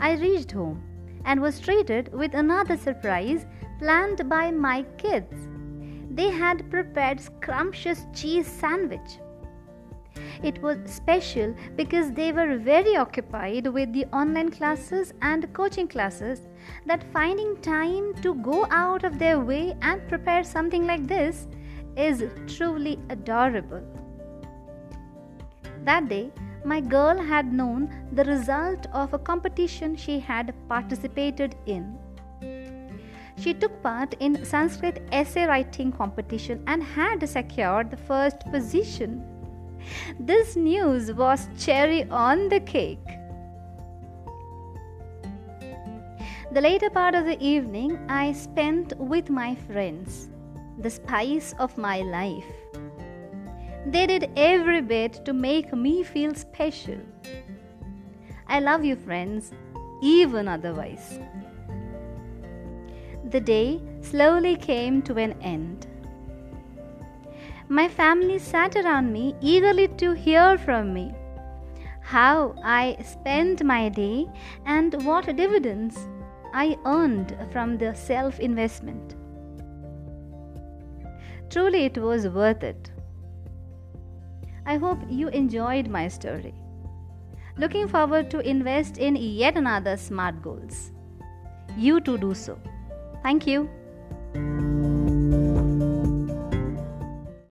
I reached home and was treated with another surprise planned by my kids. They had prepared scrumptious cheese sandwich. It was special because they were very occupied with the online classes and coaching classes that finding time to go out of their way and prepare something like this is truly adorable. That day, my girl had known the result of a competition she had participated in. She took part in Sanskrit essay writing competition and had secured the first position. This news was cherry on the cake. The later part of the evening I spent with my friends, the spice of my life. They did every bit to make me feel special. I love you, friends, even otherwise. The day slowly came to an end. My family sat around me eagerly to hear from me how I spent my day and what dividends I earned from the self investment. Truly, it was worth it. I hope you enjoyed my story. Looking forward to invest in yet another smart goals. You too do so. Thank you.